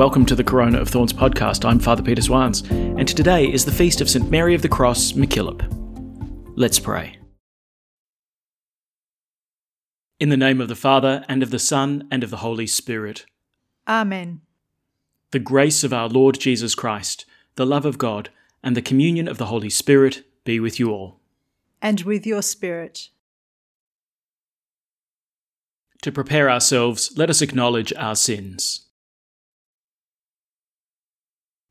Welcome to the Corona of Thorns podcast. I'm Father Peter Swans, and today is the feast of St. Mary of the Cross, MacKillop. Let's pray. In the name of the Father, and of the Son, and of the Holy Spirit. Amen. The grace of our Lord Jesus Christ, the love of God, and the communion of the Holy Spirit be with you all. And with your spirit. To prepare ourselves, let us acknowledge our sins.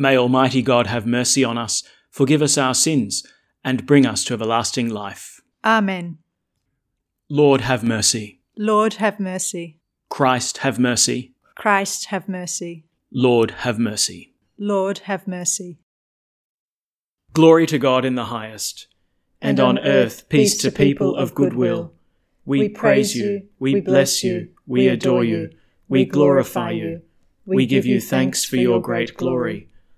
May Almighty God have mercy on us, forgive us our sins, and bring us to everlasting life. Amen. Lord, have mercy. Lord, have mercy. Christ, have mercy. Christ, have mercy. Lord, have mercy. Lord, have mercy. Glory to God in the highest, and, on earth peace to people of good will. We praise you, we bless you, we adore you, we glorify you, we give you thanks for your great glory.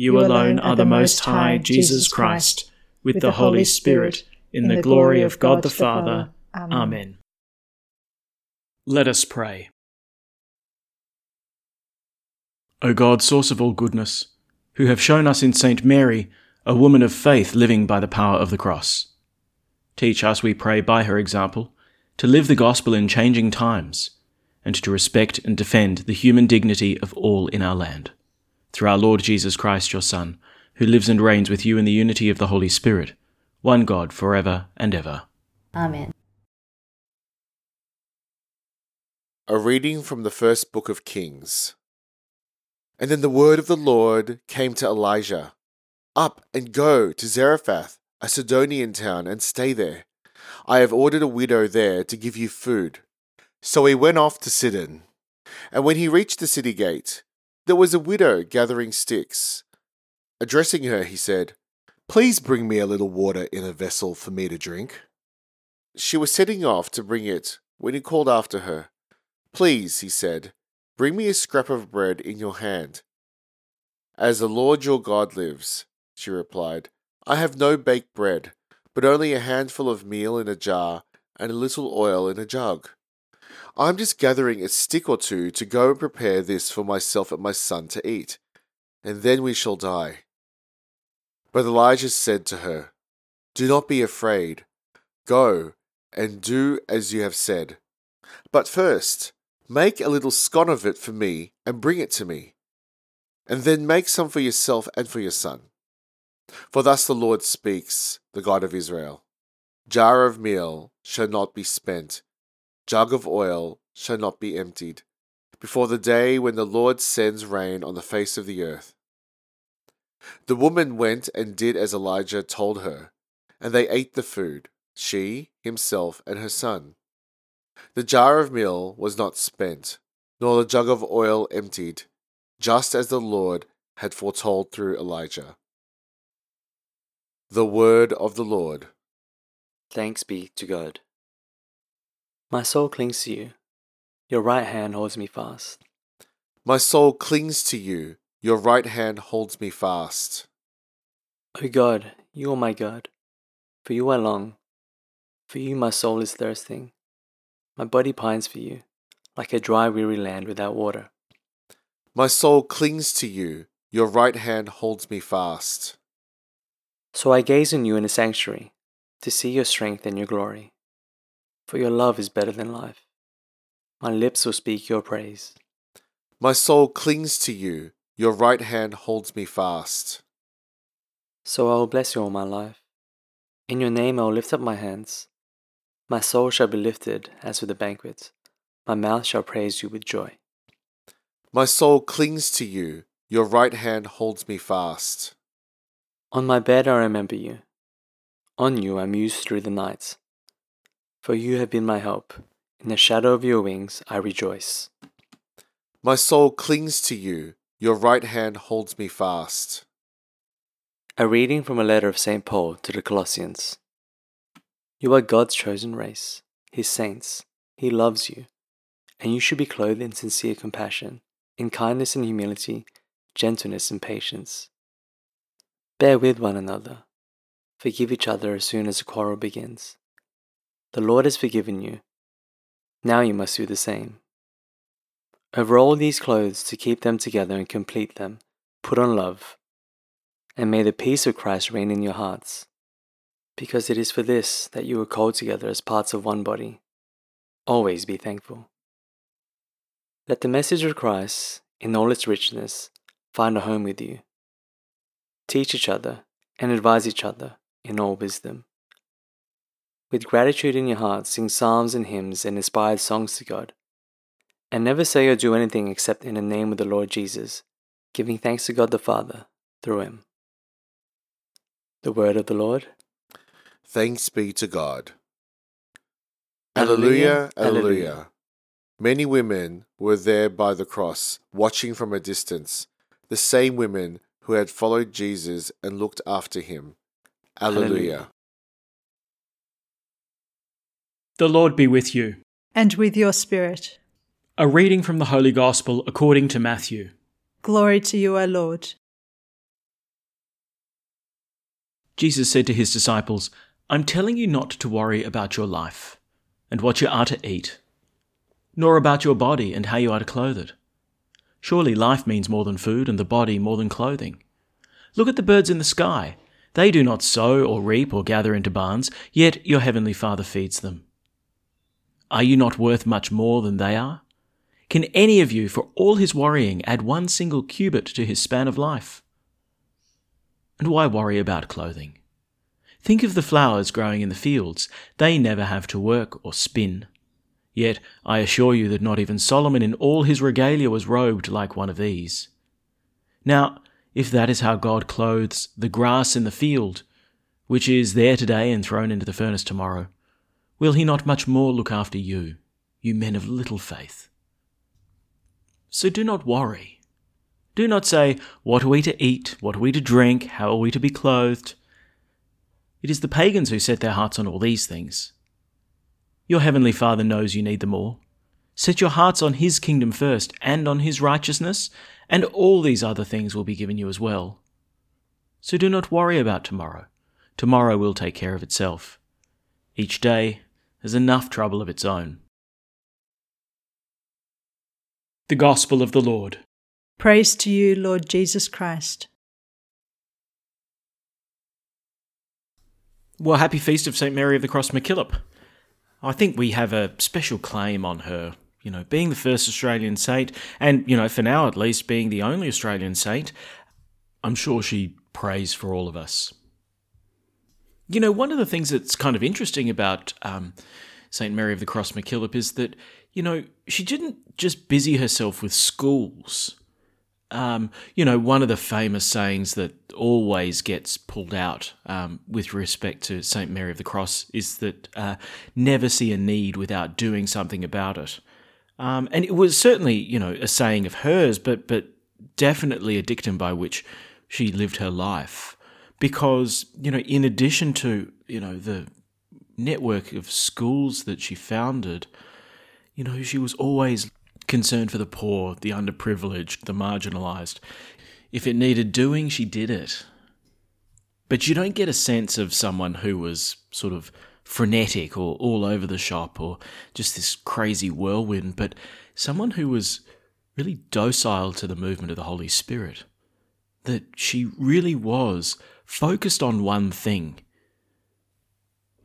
You alone are the Most High, Jesus Christ, with the Holy Spirit, in the glory of God the Father. Amen. Let us pray. O God, source of all goodness, who have shown us in Saint Mary a woman of faith living by the power of the cross. Teach us, we pray, by her example, to live the gospel in changing times, and to respect and defend the human dignity of all in our land through our Lord Jesus Christ, your Son, who lives and reigns with you in the unity of the Holy Spirit, one God, for ever and ever. Amen. A reading from the first book of Kings. And then the word of the Lord came to Elijah Up and go to Zarephath, a Sidonian town, and stay there. I have ordered a widow there to give you food. So he went off to Sidon. And when he reached the city gate, there was a widow gathering sticks. Addressing her, he said, Please bring me a little water in a vessel for me to drink. She was setting off to bring it when he called after her. Please, he said, bring me a scrap of bread in your hand. As the Lord your God lives, she replied, I have no baked bread, but only a handful of meal in a jar and a little oil in a jug. I'm just gathering a stick or two to go and prepare this for myself and my son to eat, and then we shall die. But Elijah said to her, Do not be afraid. Go and do as you have said. But first, make a little scone of it for me and bring it to me. And then make some for yourself and for your son. For thus the Lord speaks, the God of Israel Jar of meal shall not be spent jug of oil shall not be emptied, before the day when the Lord sends rain on the face of the earth. The woman went and did as Elijah told her, and they ate the food, she, himself, and her son. The jar of meal was not spent, nor the jug of oil emptied, just as the Lord had foretold through Elijah. The Word of the Lord. Thanks be to God. My soul clings to you. Your right hand holds me fast. My soul clings to you. Your right hand holds me fast. O God, you are my God. For you I long. For you my soul is thirsting. My body pines for you, like a dry, weary land without water. My soul clings to you. Your right hand holds me fast. So I gaze on you in the sanctuary, to see your strength and your glory for your love is better than life. My lips will speak your praise. My soul clings to you, your right hand holds me fast. So I will bless you all my life. In your name I will lift up my hands. My soul shall be lifted as with a banquet. My mouth shall praise you with joy. My soul clings to you. Your right hand holds me fast. On my bed I remember you. On you I muse through the night. For you have been my help. In the shadow of your wings I rejoice. My soul clings to you. Your right hand holds me fast. A reading from a letter of St. Paul to the Colossians. You are God's chosen race, His saints. He loves you, and you should be clothed in sincere compassion, in kindness and humility, gentleness and patience. Bear with one another. Forgive each other as soon as a quarrel begins. The Lord has forgiven you. Now you must do the same. Over all these clothes to keep them together and complete them, put on love. And may the peace of Christ reign in your hearts, because it is for this that you are called together as parts of one body. Always be thankful. Let the message of Christ, in all its richness, find a home with you. Teach each other and advise each other in all wisdom. With gratitude in your heart, sing psalms and hymns and inspired songs to God and never say or do anything except in the name of the Lord Jesus, giving thanks to God the Father through him. The word of the Lord. Thanks be to God. Alleluia, Alleluia. Many women were there by the cross, watching from a distance, the same women who had followed Jesus and looked after him. Alleluia. Alleluia. The Lord be with you. And with your spirit. A reading from the Holy Gospel according to Matthew. Glory to you, O Lord. Jesus said to his disciples, I'm telling you not to worry about your life and what you are to eat, nor about your body and how you are to clothe it. Surely life means more than food and the body more than clothing. Look at the birds in the sky. They do not sow or reap or gather into barns, yet your heavenly Father feeds them. Are you not worth much more than they are? Can any of you, for all his worrying, add one single cubit to his span of life? And why worry about clothing? Think of the flowers growing in the fields. They never have to work or spin. Yet I assure you that not even Solomon in all his regalia was robed like one of these. Now, if that is how God clothes the grass in the field, which is there today and thrown into the furnace tomorrow, will he not much more look after you, you men of little faith? So do not worry. Do not say, What are we to eat? What are we to drink? How are we to be clothed? It is the pagans who set their hearts on all these things. Your heavenly Father knows you need them all. Set your hearts on His kingdom first and on His righteousness, and all these other things will be given you as well. So do not worry about tomorrow. Tomorrow will take care of itself. Each day has enough trouble of its own. The Gospel of the Lord. Praise to you, Lord Jesus Christ. Well, happy feast of St. Mary of the Cross MacKillop. I think we have a special claim on her, you know, being the first Australian saint, and, you know, for now at least, being the only Australian saint. I'm sure she prays for all of us. You know, one of the things that's kind of interesting about um, St. Mary of the Cross MacKillop is that, you know, she didn't just busy herself with schools. Um, you know, one of the famous sayings that always gets pulled out um, with respect to St. Mary of the Cross is that uh, never see a need without doing something about it. Um, and it was certainly, you know, a saying of hers, but but definitely a dictum by which she lived her life. Because you know, in addition to you know the network of schools that she founded, you know, she was always concerned for the poor, the underprivileged, the marginalized. If it needed doing, she did it. But you don't get a sense of someone who was sort of frenetic or all over the shop or just this crazy whirlwind, but someone who was really docile to the movement of the Holy Spirit. That she really was focused on one thing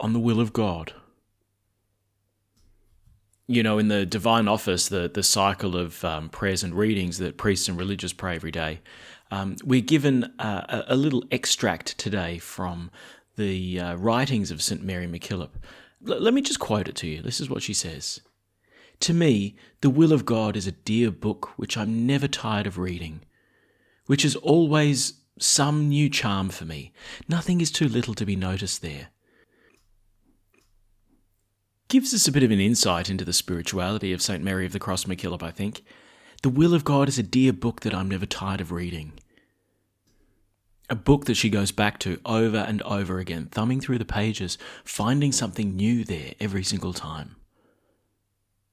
on the will of God you know, in the divine office, the the cycle of um, prayers and readings that priests and religious pray every day, Um, we're given a, a, little extract today from the uh, writings of St. Mary MacKillop. L- let me just quote it to you. This is what she says To me, the will of God is a dear book which I'm never tired of reading, which is always some new charm for me. Nothing is too little to be noticed there. Gives us a bit of an insight into the spirituality of St. Mary of the Cross MacKillop, I think. The Will of God is a dear book that I'm never tired of reading. A book that she goes back to over and over again, thumbing through the pages, finding something new there every single time.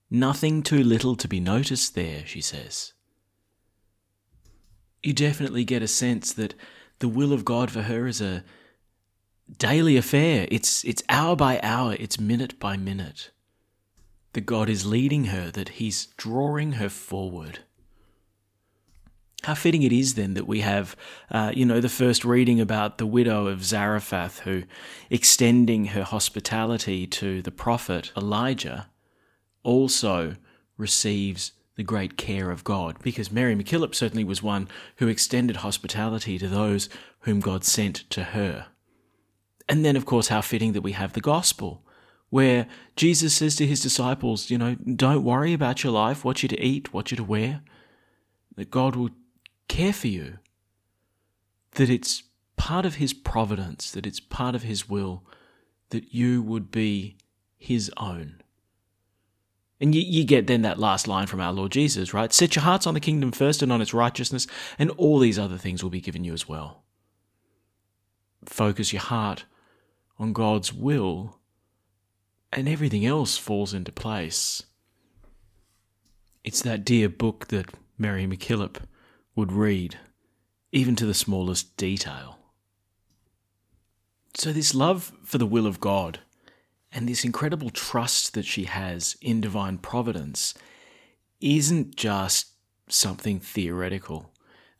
Nothing too little to be noticed there, she says. You definitely get a sense that the will of God for her is a daily affair. It's, it's hour by hour, it's minute by minute that God is leading her, that He's drawing her forward. How fitting it is then that we have, uh, you know, the first reading about the widow of Zarephath who, extending her hospitality to the prophet Elijah, also receives the great care of God. Because Mary MacKillop certainly was one who extended hospitality to those whom God sent to her. And then, of course, how fitting that we have the gospel where Jesus says to his disciples, you know, don't worry about your life, what you to eat, what you to wear, that God will care for you, that it's part of his providence, that it's part of his will, that you would be his own. And you, you get then that last line from our Lord Jesus, right? Set your hearts on the kingdom first and on its righteousness, and all these other things will be given you as well. Focus your heart on God's will and everything else falls into place. It's that dear book that Mary MacKillop would read, even to the smallest detail. So, this love for the will of God and this incredible trust that she has in divine providence isn't just something theoretical.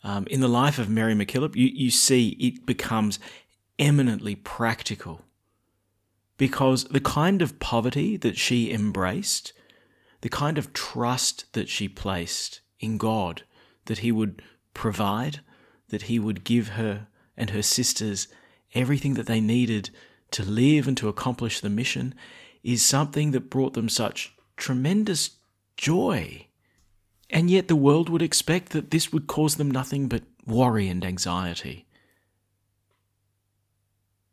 Um, in the life of Mary MacKillop, you, you see it becomes eminently practical because the kind of poverty that she embraced, the kind of trust that she placed in God, that He would provide, that He would give her and her sisters everything that they needed to live and to accomplish the mission, is something that brought them such tremendous joy. And yet the world would expect that this would cause them nothing but worry and anxiety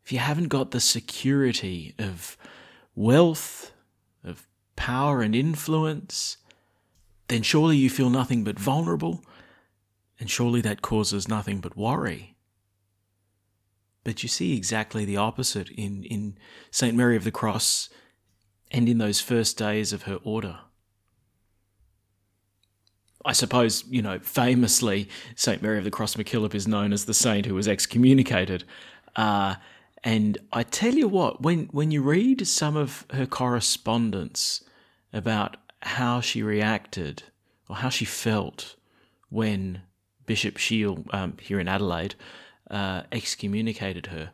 if you haven't got the security of wealth, of power and influence, then surely you feel nothing but vulnerable, and surely that causes nothing but worry. But you see exactly the opposite in, in St. Mary of the Cross and in those first days of her order. I suppose, you know, famously, St. Mary of the Cross MacKillop is known as the saint who was excommunicated. Uh, and I tell you what, when, when you read some of her correspondence about how she reacted or how she felt when Bishop Sheil um, here in Adelaide uh, excommunicated her,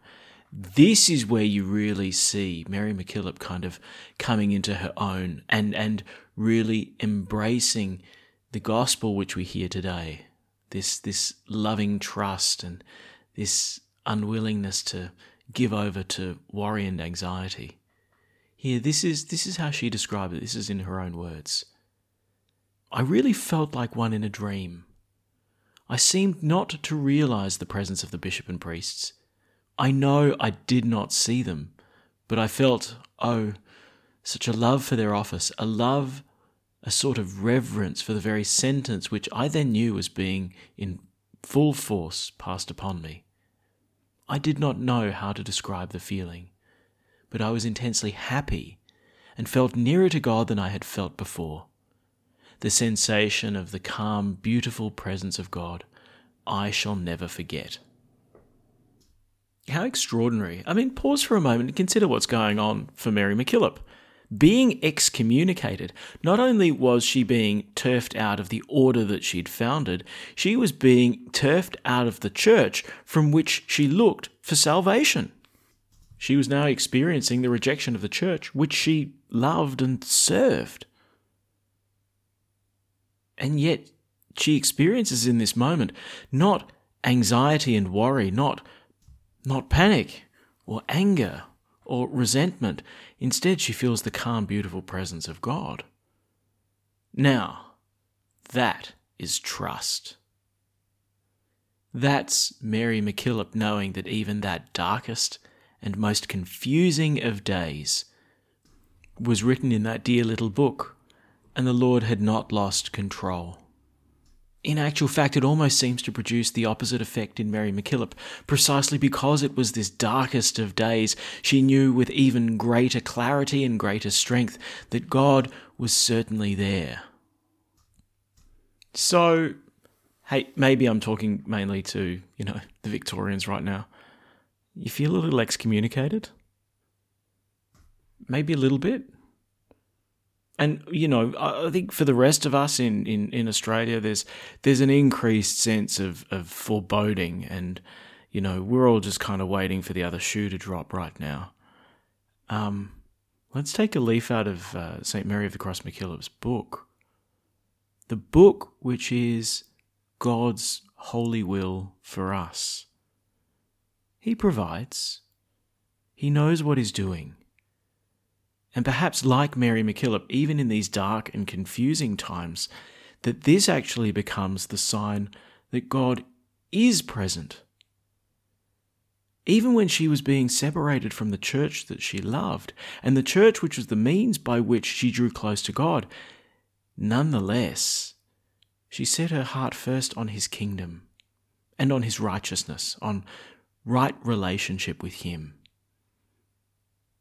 this is where you really see Mary MacKillop kind of coming into her own and, and really embracing the gospel which we hear today. This, this loving trust and this unwillingness to give over to worry and anxiety. Here, this is, this is how she described it. This is in her own words. I really felt like one in a dream. I seemed not to realize the presence of the bishop and priests. I know I did not see them, but I felt, oh, such a love for their office, a love, a sort of reverence for the very sentence which I then knew was being in full force passed upon me. I did not know how to describe the feeling, but I was intensely happy and felt nearer to God than I had felt before. The sensation of the calm, beautiful presence of God I shall never forget. How extraordinary. I mean, pause for a moment and consider what's going on for Mary MacKillop being excommunicated, not only was she being turfed out of the order that she'd founded, she was being turfed out of the church from which she looked for salvation. She was now experiencing the rejection of the church, which she loved and served. And yet, she experiences in this moment not anxiety and worry, not, not panic or anger or resentment. Instead, she feels the calm, beautiful presence of God. Now, that is trust. That's Mary MacKillop knowing that even that darkest and most confusing of days was written in that dear little book, and the Lord had not lost control. In actual fact, it almost seems to produce the opposite effect in Mary MacKillop. Precisely because it was this darkest of days, she knew with even greater clarity and greater strength that God was certainly there. So, hey, maybe I'm talking mainly to, you know, the Victorians right now. You feel a little excommunicated? Maybe a little bit? And you know, I think for the rest of us in, in, in Australia, there's there's an increased sense of, of foreboding, and you know, we're all just kind of waiting for the other shoe to drop right now. Um, let's take a leaf out of uh, St. Mary of the Cross MacKillop's book, the book which is God's holy will for us. He provides. He knows what he's doing. And perhaps, like Mary MacKillop, even in these dark and confusing times, that this actually becomes the sign that God is present. Even when she was being separated from the church that she loved, and the church which was the means by which she drew close to God, nonetheless, she set her heart first on His kingdom and on His righteousness, on right relationship with Him.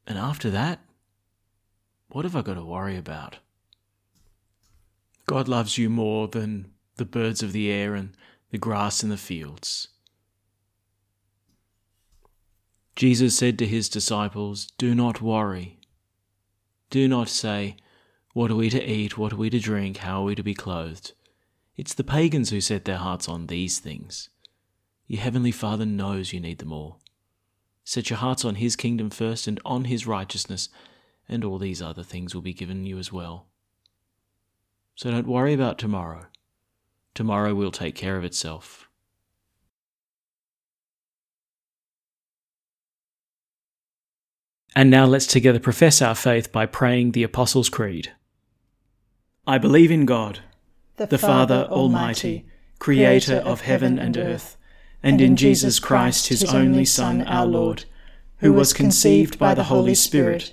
And after that, what have I got to worry about? God loves you more than the birds of the air and the grass in the fields. Jesus said to his disciples, Do not worry. Do not say, What are we to eat? What are we to drink? How are we to be clothed? It's the pagans who set their hearts on these things. Your heavenly Father knows you need them all. Set your hearts on His kingdom first and on His righteousness, and all these other things will be given you as well. So don't worry about tomorrow. Tomorrow will take care of itself. And now let's together profess our faith by praying the Apostles' Creed. I believe in God, the, the Father Almighty, creator of heaven and earth, and in Jesus Christ, his only Son, our Lord, who was conceived by the Holy Spirit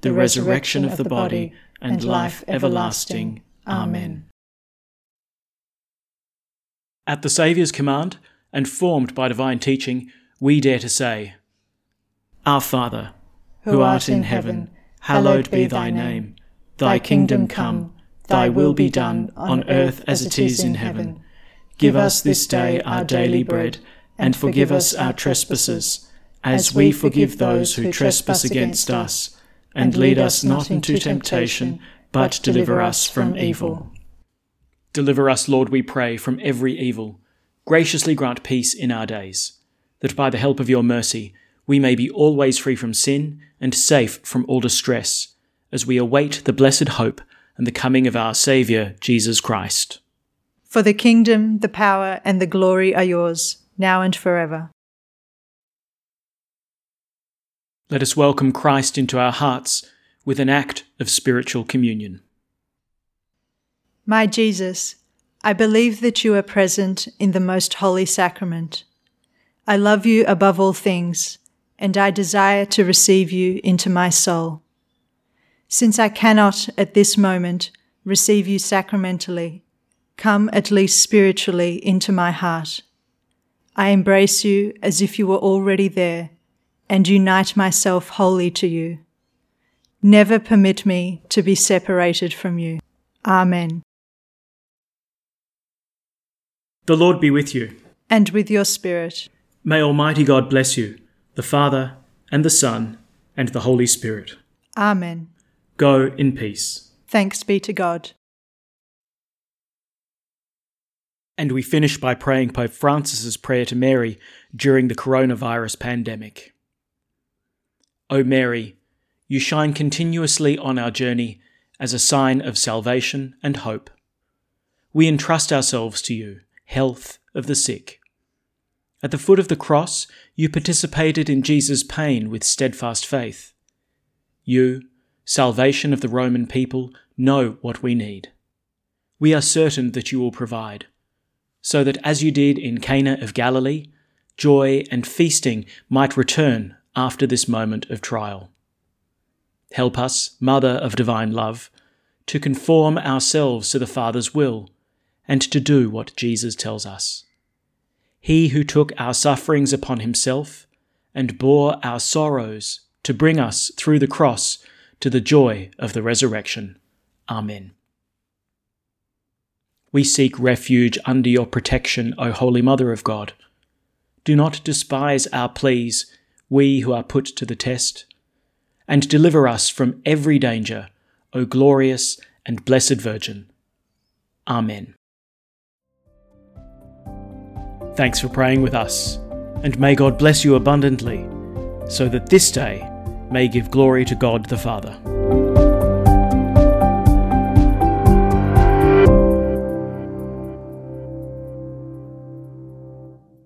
the resurrection of the body, and life everlasting. Amen. At the Saviour's command, and formed by divine teaching, we dare to say, Our Father, who art in heaven, hallowed be thy name. Thy kingdom come, thy will be done, on earth as it is in heaven. Give us this day our daily bread, and forgive us our trespasses, as we forgive those who trespass against us and lead us not into temptation, but deliver us from evil. Deliver us, Lord, we pray, from every evil. Graciously grant peace in our days, that by the help of your mercy we may be always free from sin and safe from all distress, as we await the blessed hope and the coming of our Saviour, Jesus Christ. For the kingdom, the power, and the glory are yours, now and forever. Let us welcome Christ into our hearts with an act of spiritual communion. My Jesus, I believe that you are present in the most holy sacrament. I love you above all things, and I desire to receive you into my soul. Since I cannot at this moment receive you sacramentally, come at least spiritually into my heart. I embrace you as if you were already there and unite myself wholly to you. Never permit me to be separated from you. Amen. The Lord be with you. And with your spirit. May Almighty God bless you, the Father, and the Son, and the Holy Spirit. Amen. Go in peace. Thanks be to God. And we finish by praying Pope Francis's prayer to Mary during the coronavirus pandemic. O Mary, you shine continuously on our journey as a sign of salvation and hope. We entrust ourselves to you, health of the sick. At the foot of the cross, you participated in Jesus' pain with steadfast faith. You, salvation of the Roman people, know what we need. We are certain that you will provide so that as you did in Cana of Galilee, joy and feasting might return after this moment of trial. Help us, Mother of Divine Love, to conform ourselves to the Father's will and to do what Jesus tells us. He who took our sufferings upon himself and bore our sorrows to bring us through the cross to the joy of the resurrection. Amen. We seek refuge under your protection, O Holy Mother of God. Do not despise our pleas, we who are put to the test, and deliver us from every danger, O glorious and blessed Virgin. Amen. Thanks for praying with us, and may God bless you abundantly, so that this day may give glory to God the Father.